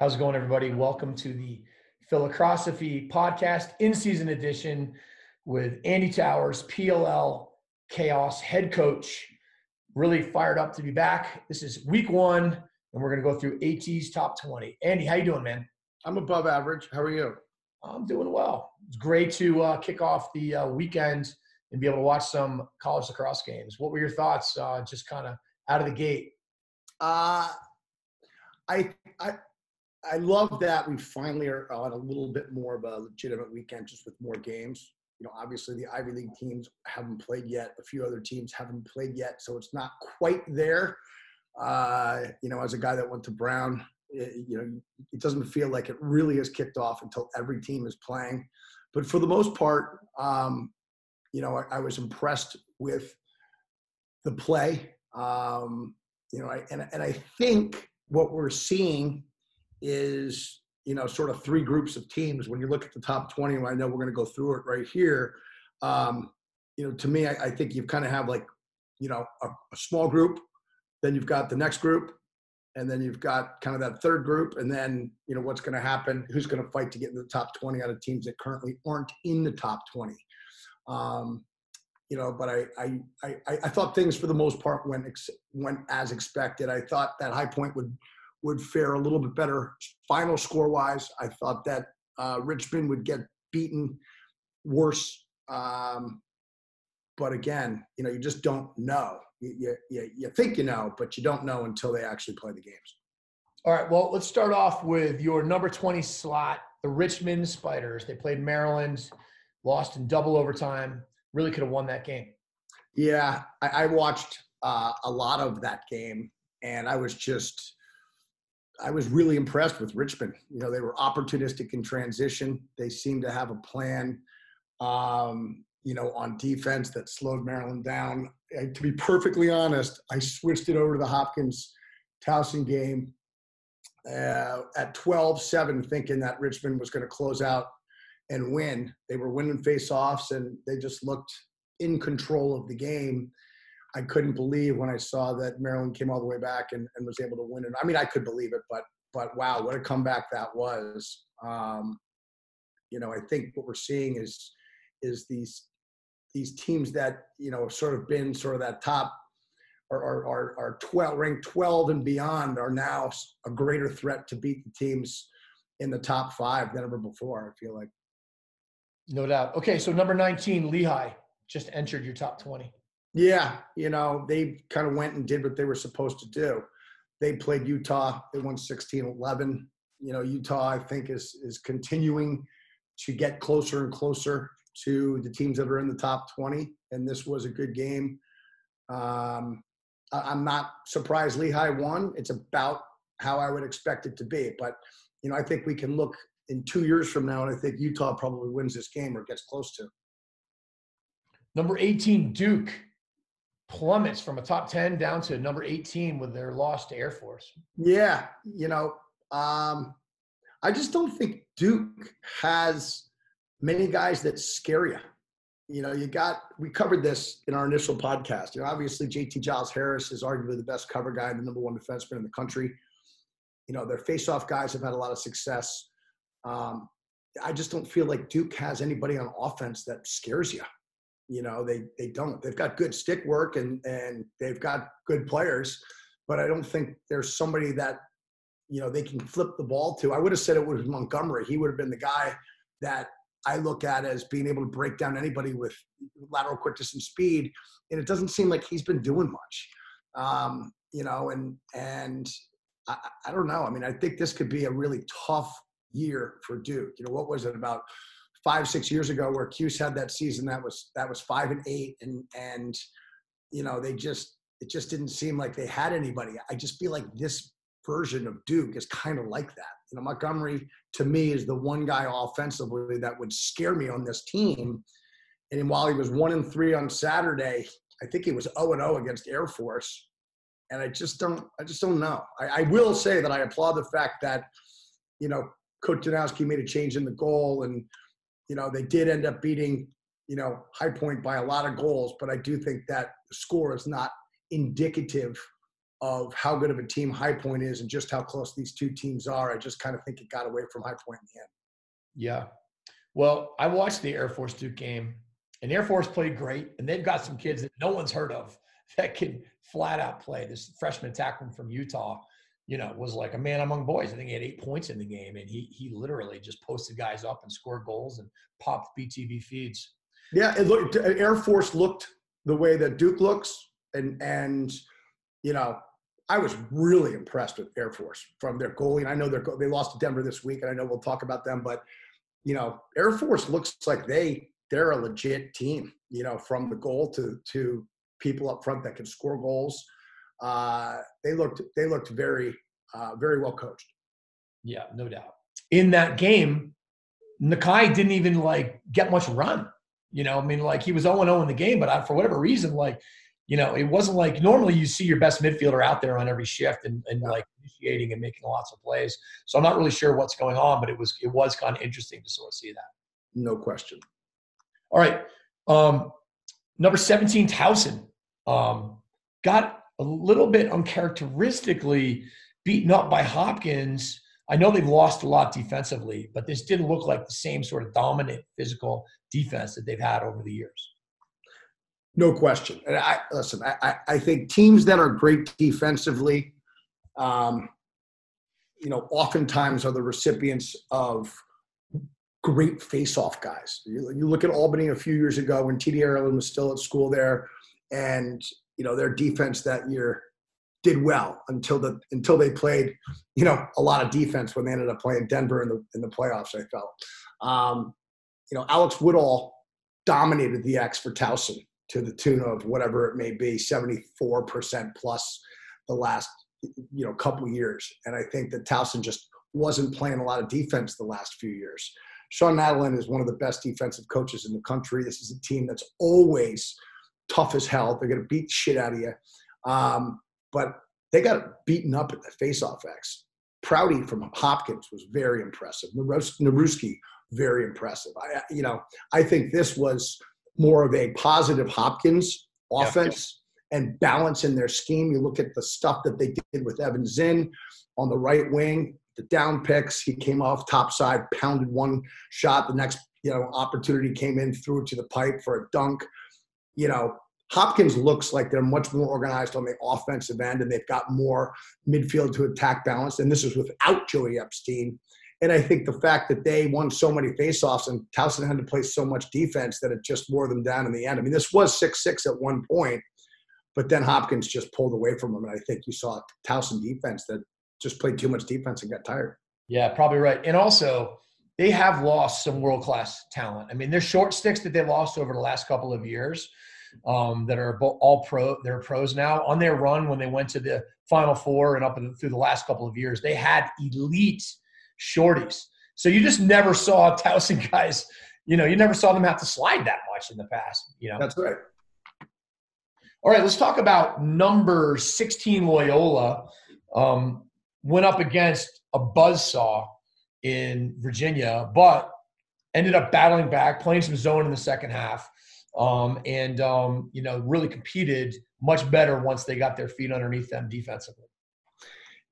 How's it going, everybody? Welcome to the Philocrosophy podcast in season edition with Andy Towers, PLL Chaos head coach. Really fired up to be back. This is week one, and we're going to go through AT's top 20. Andy, how you doing, man? I'm above average. How are you? I'm doing well. It's great to uh, kick off the uh, weekend and be able to watch some college lacrosse games. What were your thoughts, uh, just kind of out of the gate? Uh, I, I I love that we finally are on a little bit more of a legitimate weekend just with more games. You know, obviously the Ivy League teams haven't played yet. A few other teams haven't played yet, so it's not quite there. Uh, you know, as a guy that went to Brown, it, you know, it doesn't feel like it really has kicked off until every team is playing. But for the most part, um, you know, I, I, was impressed with the play. Um, you know, I, and and I think what we're seeing is you know sort of three groups of teams. When you look at the top 20 i know we're going to go through it right here um, you know to me i, I think you kind of have like you know a, a, small group then you've got the next group and then you've got kind of that third group and then you know what's going to happen who's going to fight to get in the top 20 out of teams that currently aren't in the top 20 um, you know but I, I i i thought things for the most part went ex- went as expected. I thought that high point would would fare a little bit better final score wise. I thought that uh, Richmond would get beaten worse. Um, but again, you know, you just don't know. You, you, you think you know, but you don't know until they actually play the games. All right. Well, let's start off with your number 20 slot, the Richmond Spiders. They played Maryland, lost in double overtime. Really could have won that game. Yeah, I, I watched uh, a lot of that game, and I was just I was really impressed with Richmond. You know, they were opportunistic in transition. They seemed to have a plan, um, you know, on defense that slowed Maryland down. To be perfectly honest, I switched it over to the Hopkins Towson game uh, at 12 7, thinking that Richmond was going to close out and win. They were winning face offs and they just looked in control of the game. I couldn't believe when I saw that Maryland came all the way back and, and was able to win it. I mean, I could believe it, but but wow, what a comeback that was. Um, you know, I think what we're seeing is is these these teams that you know have sort of been sort of that top are are, are, are 12 ranked 12 and beyond are now a greater threat to beat the teams in the top five than ever before. I feel like. No doubt. Okay, so number 19, Lehigh just entered your top 20. Yeah, you know, they kind of went and did what they were supposed to do. They played Utah. They won 16-11. You know, Utah, I think, is is continuing to get closer and closer to the teams that are in the top 20. And this was a good game. Um, I'm not surprised Lehigh won. It's about how I would expect it to be. But, you know, I think we can look in two years from now, and I think Utah probably wins this game or gets close to. Number 18, Duke plummets from a top 10 down to number 18 with their loss to Air Force. Yeah, you know, um, I just don't think Duke has many guys that scare you. You know, you got, we covered this in our initial podcast. You know, obviously JT Giles Harris is arguably the best cover guy and the number one defenseman in the country. You know, their face-off guys have had a lot of success. Um, I just don't feel like Duke has anybody on offense that scares you. You know, they they don't. They've got good stick work and and they've got good players, but I don't think there's somebody that you know they can flip the ball to. I would have said it was Montgomery. He would have been the guy that I look at as being able to break down anybody with lateral quickness and speed, and it doesn't seem like he's been doing much. Um, you know, and and I, I don't know. I mean, I think this could be a really tough year for Duke. You know, what was it about five six years ago where Cuse had that season that was that was five and eight and and you know they just it just didn't seem like they had anybody. I just feel like this version of Duke is kind of like that. You know, Montgomery to me is the one guy offensively that would scare me on this team. And while he was one and three on Saturday, I think he was 0 and 0 against Air Force. And I just don't, I just don't know. I, I will say that I applaud the fact that, you know, Coach Danowski made a change in the goal, and you know they did end up beating, you know, High Point by a lot of goals. But I do think that score is not indicative of how good of a team High Point is and just how close these two teams are. I just kind of think it got away from High Point in the end. Yeah. Well, I watched the Air Force Duke game, and Air Force played great, and they've got some kids that no one's heard of that can flat out play. This freshman attackman from Utah, you know, was like a man among boys. I think he had eight points in the game, and he he literally just posted guys up and scored goals and popped BTV feeds. Yeah, it looked uh, Air Force looked the way that Duke looks, and and you know I was really impressed with Air Force from their goalie. And I know they're they lost to Denver this week, and I know we'll talk about them. But you know, Air Force looks like they they're a legit team. You know, from the goal to to people up front that can score goals. Uh, they looked they looked very uh, very well coached. Yeah, no doubt. In that game, Nakeie didn't even like get much run. You know, I mean, like he was 0 0 in the game, but I, for whatever reason, like you know, it wasn't like normally you see your best midfielder out there on every shift and, and like initiating and making lots of plays. So I'm not really sure what's going on, but it was it was kind of interesting to sort of see that. No question. All right. Um, number 17, Towson. Um, got a little bit uncharacteristically beaten up by Hopkins. I know they've lost a lot defensively, but this didn't look like the same sort of dominant physical defense that they've had over the years. No question. And I listen. I, I think teams that are great defensively, um, you know, oftentimes are the recipients of great face-off guys. You, you, look at Albany a few years ago when T.D. Ierlan was still at school there, and you know their defense that year did well until the until they played, you know, a lot of defense when they ended up playing Denver in the in the playoffs. I felt, um, you know, Alex Woodall dominated the X for Towson to the tune of whatever it may be, 74% plus the last you know couple years. And I think that Towson just wasn't playing a lot of defense the last few years. Shawn Nadelen is one of the best defensive coaches in the country. This is a team that's always tough as hell. They're going to beat the shit out of you. Um, but they got beaten up at the faceoff X. Prouty from Hopkins was very impressive. Naruski, very impressive. I, you know, I think this was more of a positive Hopkins offense yeah. and balance in their scheme. You look at the stuff that they did with Evan Zinn on the right wing, the down picks. He came off top side, pounded one shot. The next, you know, opportunity came in, threw it to the pipe for a dunk. You know, Hopkins looks like they're much more organized on the offensive end, and they've got more midfield to attack balance. And this is without Joey Epstein. And I think the fact that they won so many faceoffs and Towson had to play so much defense that it just wore them down in the end. I mean, this was 6 6 at one point, but then Hopkins just pulled away from them. And I think you saw Towson defense that just played too much defense and got tired. Yeah, probably right. And also, they have lost some world class talent. I mean, there's short sticks that they lost over the last couple of years um, that are all pro. They're pros now. On their run, when they went to the Final Four and up through the last couple of years, they had elite shorties. So you just never saw Towson guys, you know, you never saw them have to slide that much in the past, you know. That's right. All right, let's talk about number 16 Loyola. Um, went up against a buzzsaw in Virginia, but ended up battling back, playing some zone in the second half, um, and um, you know really competed much better once they got their feet underneath them defensively.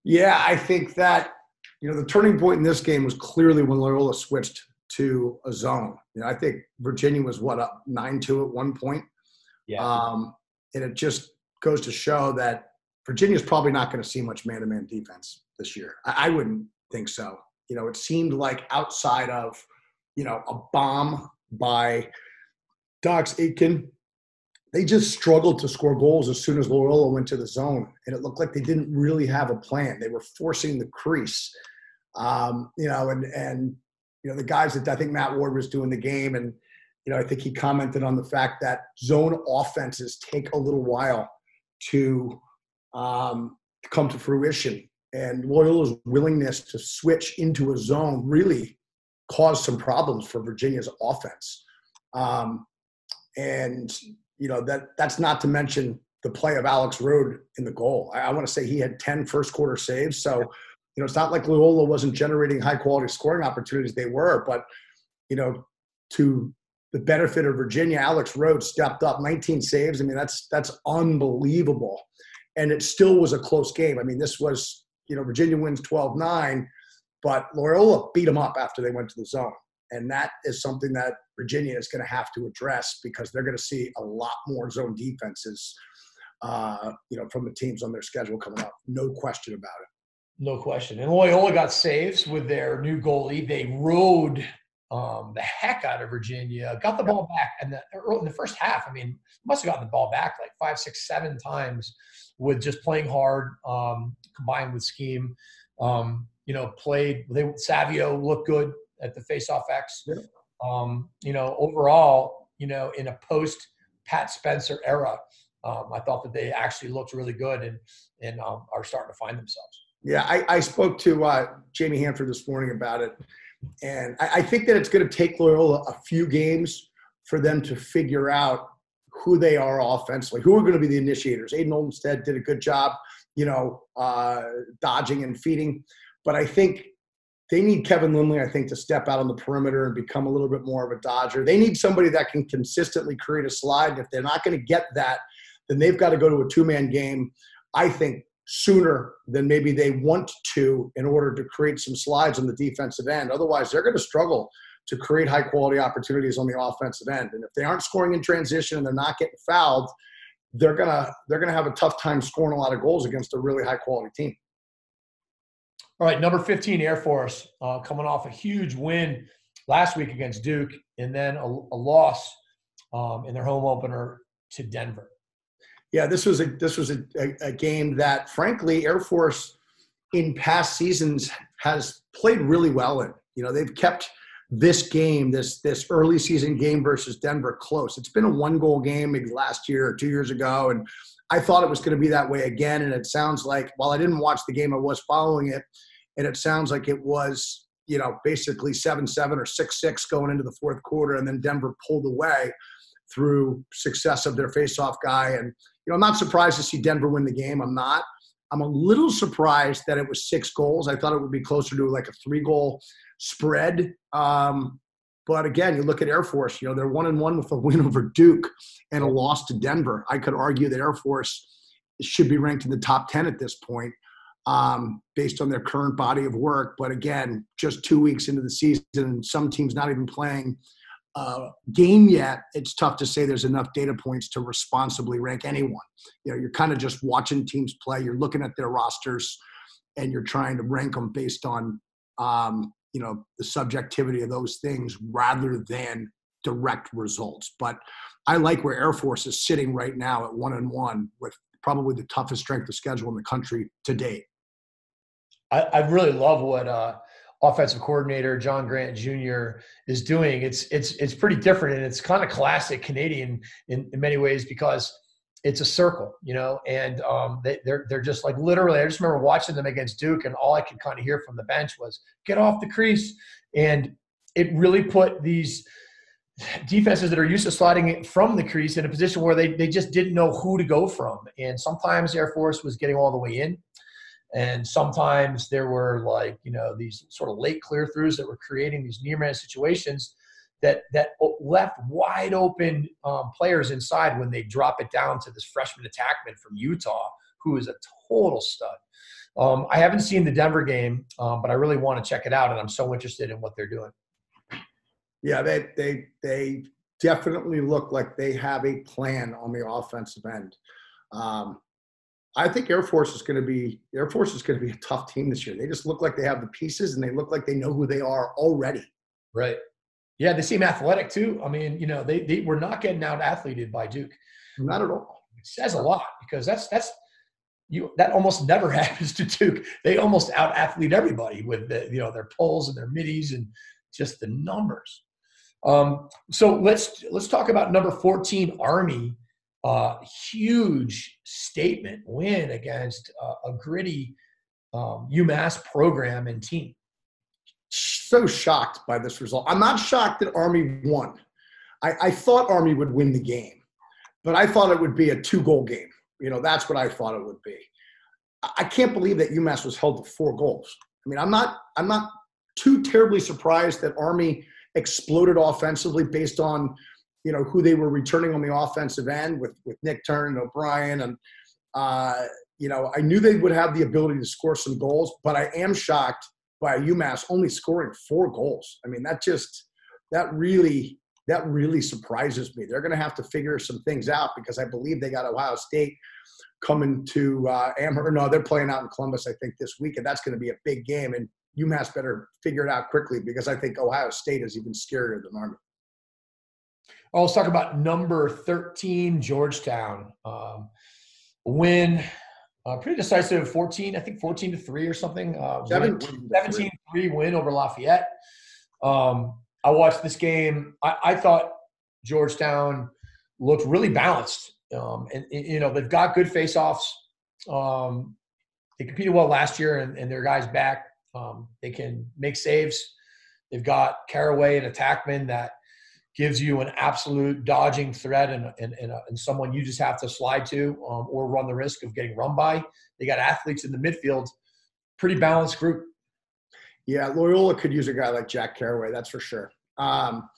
Yeah, I think that you know, the turning point in this game was clearly when Loyola switched to a zone. You know, I think Virginia was what up nine two at one point. Yeah. Um, and it just goes to show that Virginia's probably not going to see much man-to-man defense this year. I, I wouldn't think so. You know, it seemed like outside of, you know, a bomb by Dox Aitken, they just struggled to score goals as soon as Loyola went to the zone, and it looked like they didn't really have a plan. They were forcing the crease, um, you know, and and you know the guys that I think Matt Ward was doing the game, and you know I think he commented on the fact that zone offenses take a little while to um, come to fruition, And Loyola's willingness to switch into a zone really caused some problems for Virginia's offense. Um, and you know that that's not to mention the play of Alex Rode in the goal. I, I want to say he had 10 first quarter saves. So, you know, it's not like Loyola wasn't generating high quality scoring opportunities. They were, but you know, to the benefit of Virginia, Alex Rode stepped up 19 saves. I mean, that's that's unbelievable. And it still was a close game. I mean, this was, you know, Virginia wins 12-9, but Loyola beat them up after they went to the zone. And that is something that Virginia is going to have to address because they're going to see a lot more zone defenses, uh, you know, from the teams on their schedule coming up. No question about it. No question. And Loyola got saves with their new goalie. They rode um, the heck out of Virginia, got the ball back, and the, in the first half, I mean, must have gotten the ball back like five, six, seven times with just playing hard, um, combined with scheme. Um, you know, played. They Savio looked good at the face-off X. Yeah. Um, you know, overall, you know, in a post Pat Spencer era, um, I thought that they actually looked really good and and um, are starting to find themselves. Yeah, I, I spoke to uh, Jamie Hanford this morning about it and I, I think that it's going to take Loyola a few games for them to figure out who they are offensively, who are going to be the initiators. Aiden Olmstead did a good job, you know, uh, dodging and feeding. But I think they need Kevin Lindley, I think, to step out on the perimeter and become a little bit more of a dodger. They need somebody that can consistently create a slide. And if they're not going to get that, then they've got to go to a two man game. I think sooner than maybe they want to in order to create some slides on the defensive end. Otherwise, they're going to struggle to create high quality opportunities on the offensive end. And if they aren't scoring in transition and they're not getting fouled, they're gonna they're gonna have a tough time scoring a lot of goals against a really high quality team. All right, number 15 Air Force uh, coming off a huge win last week against Duke, and then a, a loss um, in their home opener to Denver yeah, this was a this was a, a, a, game that, frankly, Air Force in past seasons has played really well in. You know, they've kept this game, this this early season game versus Denver, close. It's been a one goal game, maybe last year or two years ago, and I thought it was going to be that way again. And it sounds like, while I didn't watch the game, I was following it, and it sounds like it was, you know, basically seven seven or six six going into the fourth quarter, and then Denver pulled away through success of their faceoff guy and you know, I'm not surprised to see Denver win the game. I'm not. I'm a little surprised that it was six goals. I thought it would be closer to like a three goal spread. Um, but again, you look at Air Force, you know, they're one and one with a win over Duke and a loss to Denver. I could argue that Air Force should be ranked in the top 10 at this point um, based on their current body of work. But again, just two weeks into the season, and some teams not even playing uh, game yet, it's tough to say there's enough data points to responsibly rank anyone. You know, you're kind of just watching teams play. You're looking at their rosters, and you're trying to rank them based on, um, you know, the subjectivity of those things rather than direct results. But I like where Air Force is sitting right now at one and one with probably the toughest strength of schedule in the country to date. I, I really love what uh, offensive coordinator John Grant Jr. is doing. It's it's it's pretty different and it's kind of classic Canadian in, in many ways because it's a circle, you know, and um, they, they're they're just like literally. I just remember watching them against Duke, and all I could kind of hear from the bench was "get off the crease," and it really put these defenses that are used to sliding it from the crease in a position where they, they just didn't know who to go from. And sometimes Air Force was getting all the way in. And sometimes there were like, you know, these sort of late clear throughs that were creating these near man situations that that left wide open um, players inside when they drop it down to this freshman attackman from Utah, who is a total stud. Um, I haven't seen the Denver game, um, but I really want to check it out, and I'm so interested in what they're doing. Yeah, they they they definitely look like they have a plan on the offensive end. Um, I think Air Force is going to be Air Force is going to be a tough team this year. They just look like they have the pieces and they look like they know who they are already. Right. Yeah, they seem athletic too. I mean, you know, they they were not getting out athleted by Duke. Not at all. It says a lot because that's that's you that almost never happens to Duke. They almost out athlete everybody with the you know their poles and their middies and just the numbers. Um, so let's let's talk about number 14 Army uh, huge statement win against uh, a gritty um, UMass program and team. So shocked by this result. I'm not shocked that Army won. I, I thought Army would win the game, but I thought it would be a two goal game. You know, that's what I thought it would be. I can't believe that UMass was held to four goals. I mean, I'm not I'm not too terribly surprised that Army exploded offensively based on you know who they were returning on the offensive end with with Nick Turn and O'Brien and uh, you know I knew they would have the ability to score some goals, but I am shocked by UMass only scoring four goals. I mean that just that really that really surprises me. They're going to have to figure some things out because I believe they got Ohio State coming to uh, Amherst. No, they're playing out in Columbus, I think, this week, and that's going to be a big game. And UMass better figure it out quickly because I think Ohio State is even scarier than Army. Well, let's talk about number 13, Georgetown. Um, uh, pretty decisive 14, I think 14 to 3 or something. Uh, 17 3 win over Lafayette. Um, I watched this game. I, I thought Georgetown looked really balanced. Um, and, and, you know, they've got good faceoffs. Um, they competed well last year, and, and their guys back. Um, they can make saves. They've got Carraway and attackman that gives you an absolute dodging threat and, and, and, uh, and someone you just have to slide to um, or run the risk of getting run by. They got athletes in the midfield, pretty balanced group. Yeah, Loyola could use a guy like Jack Carraway, that's for sure. Um,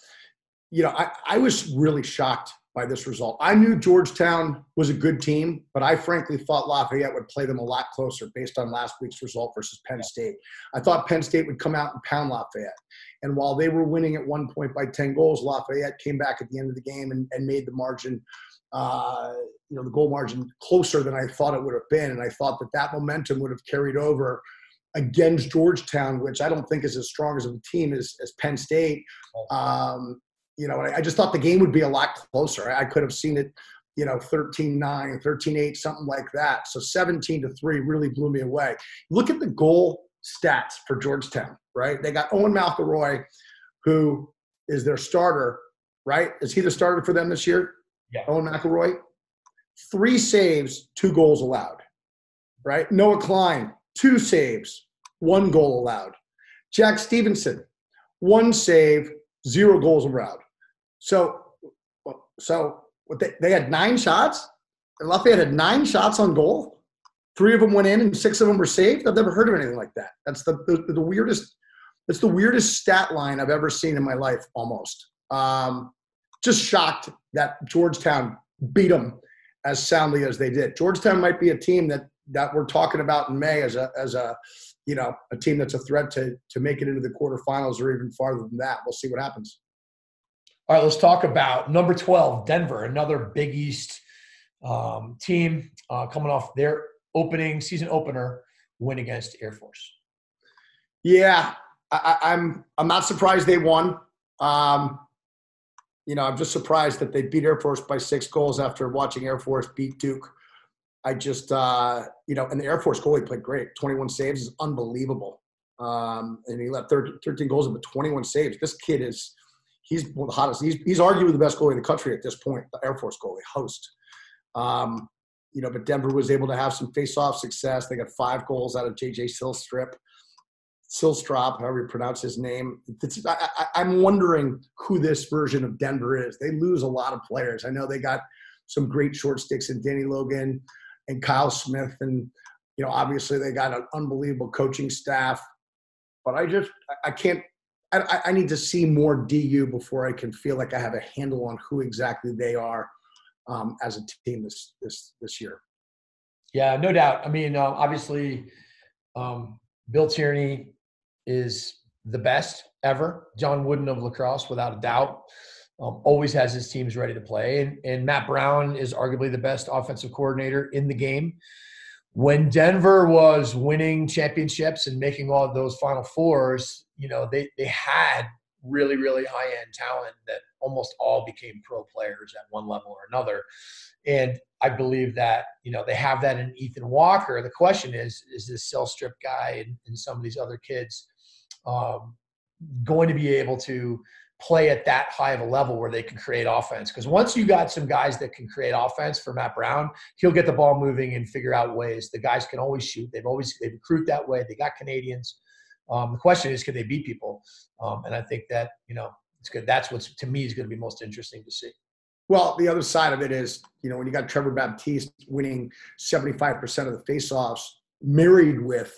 you know, I, I was really shocked by this result. I knew Georgetown was a good team, but I frankly thought Lafayette would play them a lot closer based on last week's result versus Penn State. I thought Penn State would come out and pound Lafayette. And while they were winning at one point by 10 goals, Lafayette came back at the end of the game and, and made the margin, uh, you know, the goal margin closer than I thought it would have been. And I thought that that momentum would have carried over against Georgetown, which I don't think is as strong as a team as, as Penn State. Um, you know, I, I just thought the game would be a lot closer. I could have seen it, you know, 13 9, 13 8, something like that. So 17 to 3 really blew me away. Look at the goal stats for Georgetown, right? They got Owen McElroy, who is their starter, right? Is he the starter for them this year? Yeah. Owen McElroy. Three saves, two goals allowed, right? Noah Klein, two saves, one goal allowed. Jack Stevenson, one save, zero goals allowed. So, so they, they had nine shots. And Lafayette had nine shots on goal. Three of them went in, and six of them were saved. I've never heard of anything like that. That's the the, the weirdest. That's the weirdest stat line I've ever seen in my life. Almost. Um, just shocked that Georgetown beat them as soundly as they did. Georgetown might be a team that that we're talking about in May as a as a you know a team that's a threat to to make it into the quarterfinals or even farther than that. We'll see what happens. All right, let's talk about number 12, Denver, another Big East um, team uh, coming off their opening season opener win against Air Force. Yeah, I, I'm, I'm not surprised they won. Um, you know, I'm just surprised that they beat Air Force by six goals after watching Air Force beat Duke. I just, uh, you know, and the Air Force goalie played great. 21 saves is unbelievable. Um, and he left 13, 13 goals in, but 21 saves. This kid is he's one of the hottest. He's, he's arguably the best goalie in the country at this point, the Air Force goalie, host. Um, you know, but Denver was able to have some face-off success. They got five goals out of JJ Silstrip, Silstrop, however you pronounce his name. I, am wondering who this version of Denver is. They lose a lot of players. I know they got some great short sticks in Danny Logan and Kyle Smith, and you know, obviously they got an unbelievable coaching staff. But I just I can't I, I, need to see more DU before I can feel like I have a handle on who exactly they are um, as a team this this this year. Yeah, no doubt. I mean, uh, obviously, um, Bill Tierney is the best ever. John Wooden of lacrosse, without a doubt, um, always has his teams ready to play, and, and Matt Brown is arguably the best offensive coordinator in the game when Denver was winning championships and making all those Final Fours, you know, they they had really really high end talent that almost all became pro players at one level or another. And I believe that you know they have that in Ethan Walker. The question is, is this cell strip guy and, and some of these other kids um, going to be able to play at that high of a level where they can create offense. Because once you got some guys that can create offense for Matt Brown, he'll get the ball moving and figure out ways. The guys can always shoot. They've always they recruit that way. They got Canadians. Um, the question is, could they beat people? Um, and I think that you know it's good. That's what's to me is going to be most interesting to see. Well, the other side of it is, you know, when you got Trevor Baptiste winning 75% of the faceoffs, married with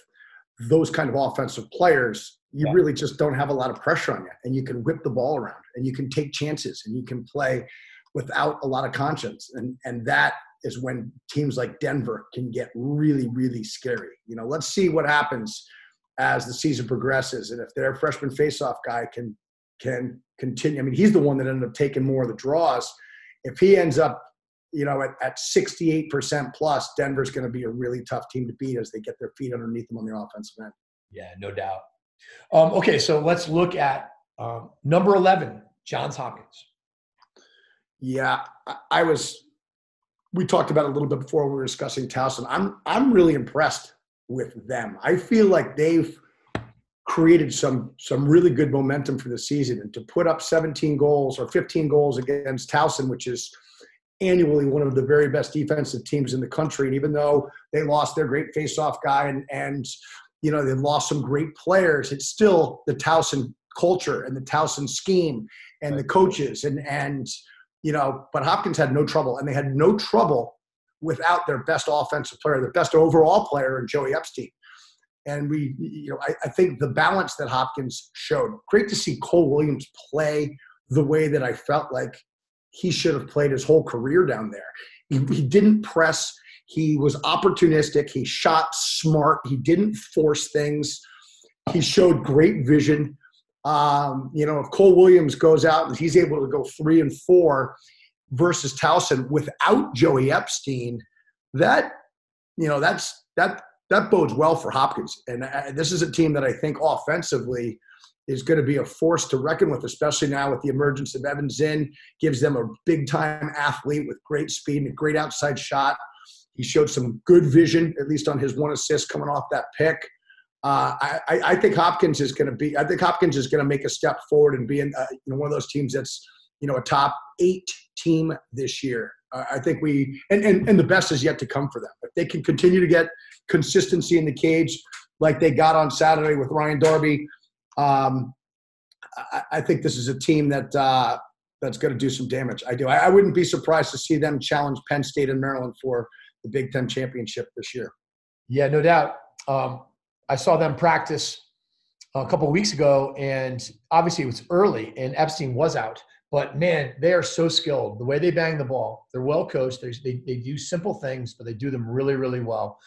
those kind of offensive players, you yeah. really just don't have a lot of pressure on you. And you can whip the ball around and you can take chances and you can play without a lot of conscience. And, and that is when teams like Denver can get really, really scary. You know, let's see what happens as the season progresses. And if their freshman faceoff guy can can continue, I mean, he's the one that ended up taking more of the draws if he ends up, you know, at, at 68% plus, Denver's going to be a really tough team to beat as they get their feet underneath them on the offensive end. Yeah, no doubt. Um, okay, so let's look at um, number 11, Johns Hopkins. Yeah, I, I was. We talked about a little bit before we were discussing Towson. I'm I'm really impressed with them. I feel like they've created some some really good momentum for the season. And to put up 17 goals or 15 goals against Towson, which is annually one of the very best defensive teams in the country, and even though they lost their great faceoff guy and and you know they lost some great players, it's still the Towson culture and the Towson scheme and the coaches and and you know. But Hopkins had no trouble, and they had no trouble without their best offensive player, their best overall player, and Joey Epstein and we, you know, I, I, think the balance that Hopkins showed. Great to see Cole Williams play the way that I felt like he should have played his whole career down there. He, he didn't press. He was opportunistic. He shot smart. He didn't force things. He showed great vision. Um, you know, if Cole Williams goes out and he's able to go three and four versus Towson without Joey Epstein, that you know that's that that bodes well for Hopkins. And uh, this is a team that I think offensively is going to be a force to reckon with, especially now with the emergence of Evan Zinn. Gives them a big time athlete with great speed and a great outside shot. He showed some good vision, at least on his one assist coming off that pick. Uh, I, I, think Hopkins is going to be. I think Hopkins is going to make a step forward and be in uh, you know, one of those teams that's you know a top eight team this year. Uh, I think we and, and and the best is yet to come for them. If they can continue to get consistency in the cage like they got on Saturday with Ryan Darby, um, I, I, think this is a team that uh, that's going to do some damage. I do. I, I, wouldn't be surprised to see them challenge Penn State and Maryland for the Big Ten championship this year. Yeah, no doubt. Um, I saw them practice a couple weeks ago, and obviously it was early, and Epstein was out. But man, they are so skilled. The way they bang the ball, they're well coached. They, they, do simple things, but they do them really, really well.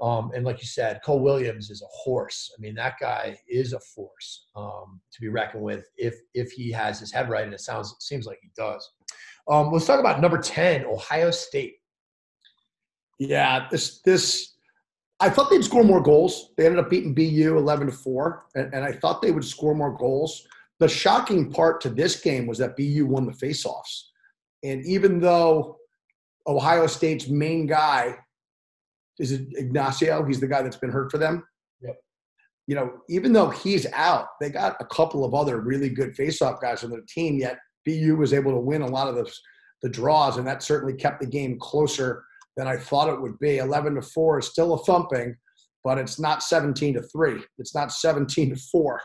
Um, and like you said, Cole Williams is a horse. I mean, that guy is a force um, to be reckoned with if if he has his head right, and it sounds it seems like he does. Um, let's talk about number ten, Ohio State. Yeah, this this I thought they'd score more goals. They ended up beating BU eleven to four, and I thought they would score more goals the shocking part to this game was that BU won the faceoffs. And even though Ohio State's main guy is Inacio, he's the guy that's been hurt for them. Yep. You know, even though he's out, they got a couple of other really good faceoff guys on their team. Yet BU was able to win a lot of the the draws, and that certainly kept the game closer than I thought it would be. Eleven to four is still a thumping, but it's not seventeen to three. It's not seventeen to four.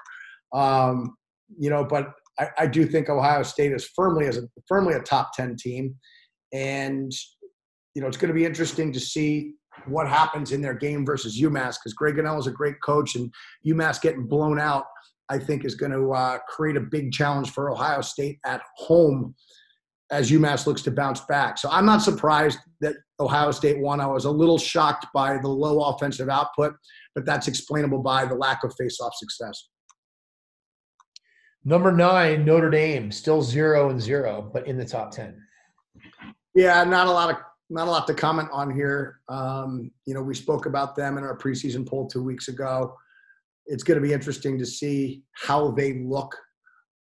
Um, you know, but I, I do think Ohio State is firmly as a firmly a top ten team, and you know it's going to be interesting to see what happens in their game versus UMass because Greg Cannella is a great coach, and UMass getting blown out, I think, is going to uh, create a big challenge for Ohio State at home as UMass looks to bounce back. So I'm not surprised that Ohio State won. I was a little shocked by the low offensive output, but that's explainable by the lack of face-off success. Number nine, Notre Dame, still zero and zero, but in the top ten. Yeah, not a lot of not a lot to comment on here. Um, you know, we spoke about them in our preseason poll two weeks ago. It's going to be interesting to see how they look.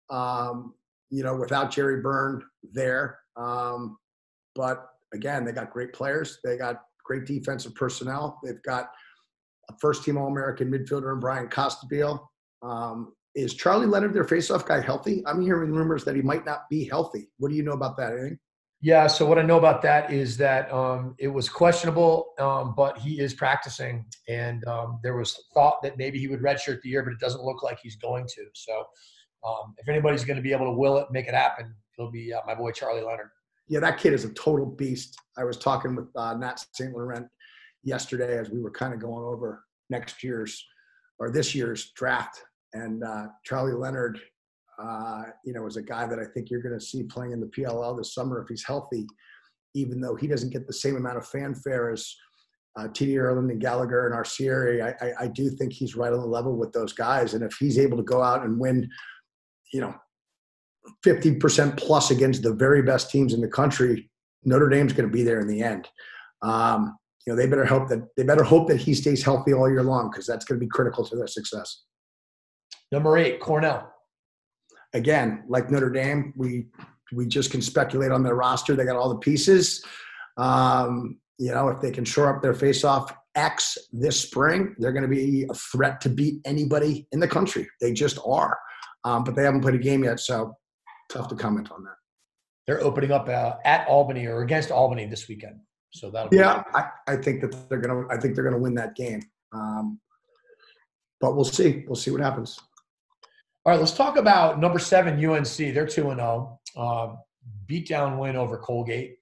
Um, you know, without Jerry Byrne there, um, but again, they got great players. They got great defensive personnel. They've got a first-team All-American midfielder in Bryan Costabile. Um, is Charlie Leonard their faceoff guy healthy? I'm hearing rumors that he might not be healthy. What do you know about that? Anything? Yeah. So what I know about that is that um, it was questionable, um, but he is practicing, and um, there was thought that maybe he would redshirt the year, but it doesn't look like he's going to. So um, if anybody's going to be able to will it, make it happen, he'll be uh, my boy Charlie Leonard. Yeah, that kid is a total beast. I was talking with uh, Nat St. Laurent yesterday as we were kind of going over next year's or this year's draft, and uh, Charlie Leonard uh, you know, is a guy that I think you're going to see playing in the PLL this summer if he's healthy, even though he doesn't get the same amount of fanfare as uh, TD Ierlan and Gallagher and Arcieri. I, I, I do think he's right on the level with those guys. And if he's able to go out and win, you know, 50% plus against the very best teams in the country, Notre Dame's going to be there in the end. Um, you know, they better hope that they better hope that he stays healthy all year long because that's going to be critical to their success. Number eight, Cornell again, like Notre Dame, we we just can speculate on their roster. They got all the pieces. Um, you know, if they can shore up their face-off X this spring, they're going to be a threat to beat anybody in the country. They just are. Um, but they haven't played a game yet, so tough to comment on that. They're opening up uh, at Albany or against Albany this weekend, so that yeah, I, I, think that they're gonna. I think they're gonna win that game. Um, but we'll see. We'll see what happens. All right, let's talk about number seven UNC. They're two and zero. Oh. Uh, beat down win over Colgate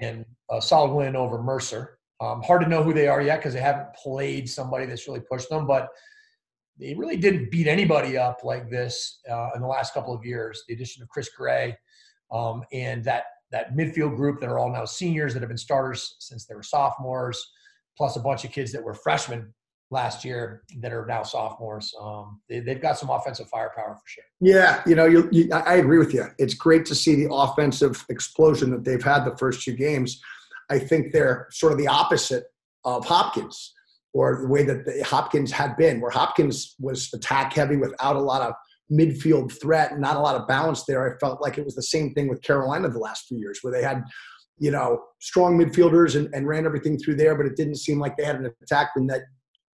and a solid win over Mercer. Um, hard to know who they are yet because they haven't played somebody that's really pushed them, but they really didn't beat anybody up like this uh, in the last couple of years. The addition of Chris Gray um, and that that midfield group that are all now seniors that have been starters since they were sophomores, plus a bunch of kids that were freshmen last year that are now sophomores. Um, they, have got some offensive firepower for sure. Yeah, you know, you, you, I agree with you. It's great to see the offensive explosion that they've had the first two games. I think they're sort of the opposite of Hopkins, or the way that the Hopkins had been, where Hopkins was attack heavy without a lot of midfield threat and not a lot of balance there. I felt like it was the same thing with Carolina the last few years, where they had you know, strong midfielders and, and ran everything through there, but it didn't seem like they had an attack and that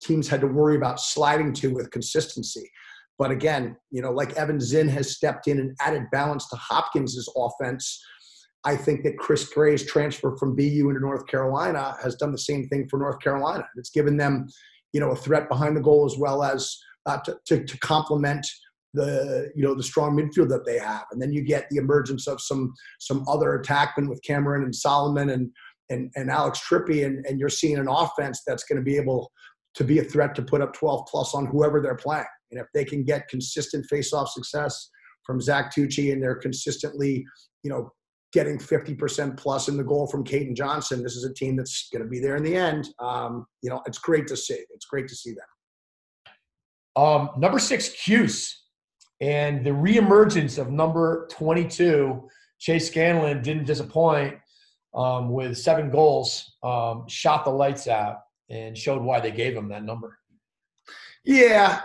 teams had to worry about sliding to with consistency. But again, you know, like Evan Zinn has stepped in and added balance to Hopkins's offense. I think that Chris Gray's transfer from BU into North Carolina has done the same thing for North Carolina. It's given them, you know, a threat behind the goal as well as uh, to, to, to complement the you know the strong midfield that they have, and then you get the emergence of some some other attackmen with Cameron and Solomon and and, and Alex Trippi, and, and you're seeing an offense that's going to be able to be a threat to put up 12 plus on whoever they're playing. And if they can get consistent face-off success from Zach Tucci and they're consistently, you know, getting 50% plus in the goal from Caden Johnson, this is a team that's going to be there in the end. Um, you know, it's great to see. It's great to see them. Um, number six, Cuse. And the reemergence of number 22, Chase Scanlon, didn't disappoint um, with seven goals, um, shot the lights out and showed why they gave him that number. Yeah,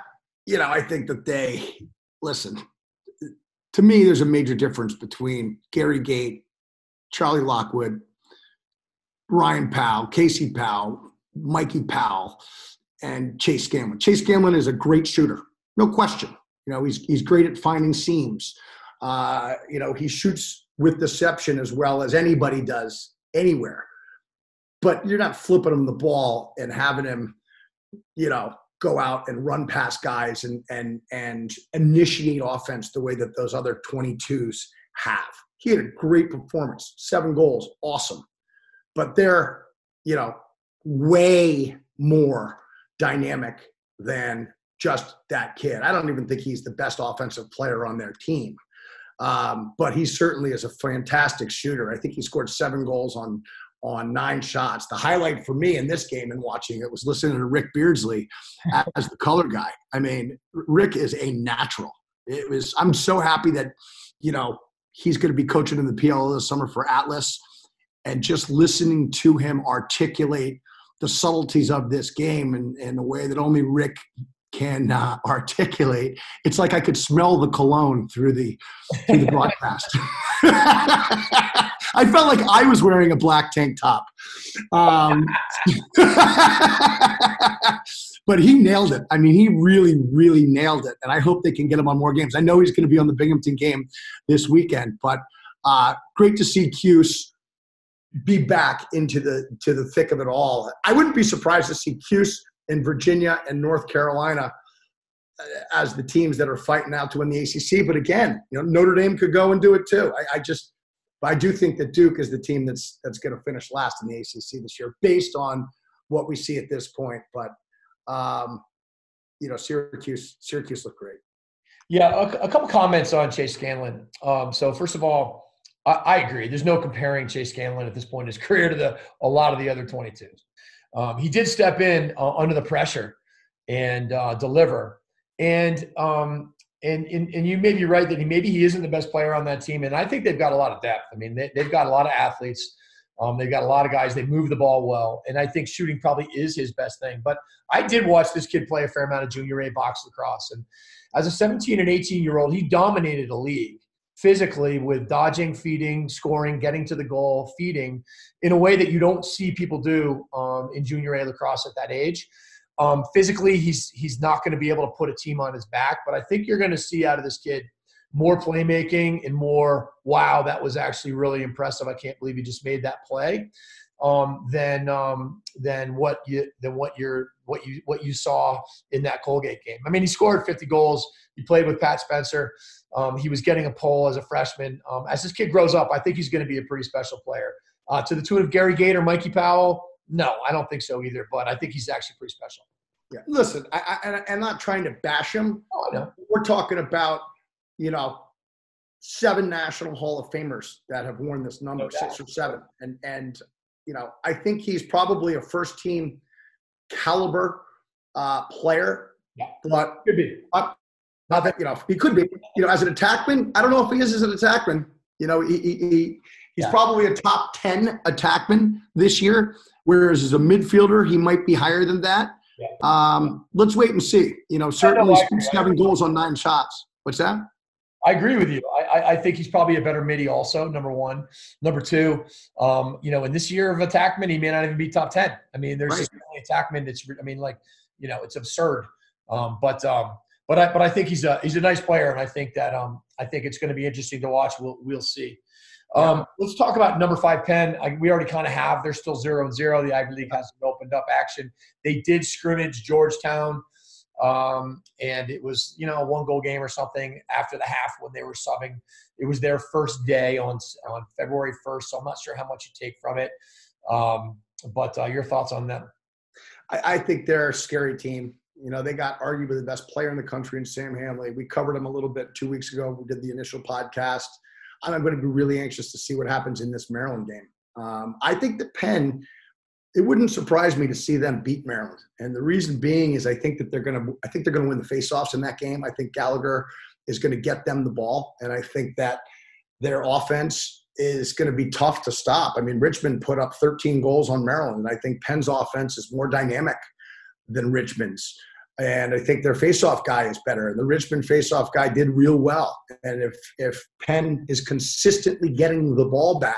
you know, I think that they listen. To me, there's a major difference between Gary Gait, Charlie Lockwood, Ryan Powell, Casey Powell, Mikey Powell, and Chase Scanlon. Chase Scanlon is a great shooter, no question. You know, he's he's great at finding seams. Uh, you know, he shoots with deception as well as anybody does anywhere but you're not flipping him the ball and having him, you know, go out and run past guys and and and initiate offense the way that those other 22s have. He had a great performance, seven goals, awesome. But they're, you know, way more dynamic than just that kid. I don't even think he's the best offensive player on their team. Um, but he certainly is a fantastic shooter. I think he scored seven goals on on nine shots. The highlight for me in this game and watching it was listening to Rick Beardsley as the color guy. I mean, Rick is a natural. It was. I'm so happy that you know he's going to be coaching in the PL this summer for Atlas, and just listening to him articulate the subtleties of this game in, in a way that only Rick can uh, articulate. It's like I could smell the cologne through the through the broadcast. I felt like I was wearing a black tank top. Um, but he nailed it. I mean, he really, really nailed it. And I hope they can get him on more games. I know he's going to be on the Binghamton game this weekend, but uh, great to see Cuse be back into the to the thick of it all. I wouldn't be surprised to see Cuse in Virginia and North Carolina uh, as the teams that are fighting out to win the ACC. But again, you know, Notre Dame could go and do it too. I, I just, I do think that Duke is the team that's that's going to finish last in the ACC this year, based on what we see at this point. But um, you know, Syracuse, Syracuse looked great. Yeah, a, a couple comments on Chase Scanlon. Um, so first of all, I, I, agree. There's no comparing Chase Scanlon at this point in his career to the a lot of the other 22s. Um, he did step in uh, under the pressure and uh, deliver. And um, and, and and you may be right that he maybe he isn't the best player on that team. And I think they've got a lot of depth. I mean, they, have got a lot of athletes. Um, they've got a lot of guys. They move the ball well, and I think shooting probably is his best thing. But I did watch this kid play a fair amount of junior A box lacrosse, and as a 17 and 18 year old, he dominated a league physically with dodging, feeding, scoring, getting to the goal, feeding in a way that you don't see people do um, in junior A lacrosse at that age. Um, physically, he's he's not going to be able to put a team on his back, but I think you're going to see out of this kid more playmaking and more wow that was actually really impressive i can't believe he just made that play um, than um, than what you than what you're what you what you saw in that Colgate game. I mean, he scored 50 goals. He played with Pat Spencer. Um, he was getting a pole as a freshman. Um, as this kid grows up, I think he's going to be a pretty special player. Uh, to the tune of Gary Gator, Mikey Powell, no, I don't think so either. But I think he's actually pretty special. Yeah, listen, I, I, I'm not trying to bash him. Oh, I know. We're talking about you know, seven national Hall of Famers that have worn this number, no six or seven. And and you know, I think he's probably a first team caliber uh, player. Yeah. But could be. Uh, not that you know he could be. You know, as an attackman, I don't know if he is as an attackman. You know, he, he, he he's yeah. probably a top ten attackman this year. Whereas as a midfielder, he might be higher than that. Yeah. Um, let's wait and see. You know, certainly seven goals on nine shots. What's that? I agree with you. I, I, think he's probably a better midi also, number one. Number two, um, you know, in this year of attackman, he may not even be top 10. I mean, there's right. just attackman that's, I mean, like, you know, it's absurd. Um, but, um, but I, but I think he's a, he's a nice player. And I think that, um, I think it's going to be interesting to watch. We'll, we'll see. Um, let's talk about number five Penn. I, we already kind of have. They're still zero and zero. The Ivy League hasn't opened up action. They did scrimmage Georgetown. Um, and it was, you know, one goal game or something after the half when they were subbing. It was their first day on, on February 1st. So I'm not sure how much you take from it. Um, but uh, your thoughts on them? I, I, think they're a scary team. You know, they got arguably the best player in the country in Sam Handley. We covered him a little bit two weeks ago. We did the initial podcast. I'm going to be really anxious to see what happens in this Maryland game. Um, I think that Penn it wouldn't surprise me to see them beat Maryland. And the reason being is I think that they're going to I think they're going to win the faceoffs in that game. I think Gallagher is going to get them the ball and I think that their offense is going to be tough to stop. I mean, Richmond put up 13 goals on Maryland and I think Penn's offense is more dynamic than Richmond's. And I think their faceoff guy is better. And the Richmond faceoff guy did real well. And if if Penn is consistently getting the ball back,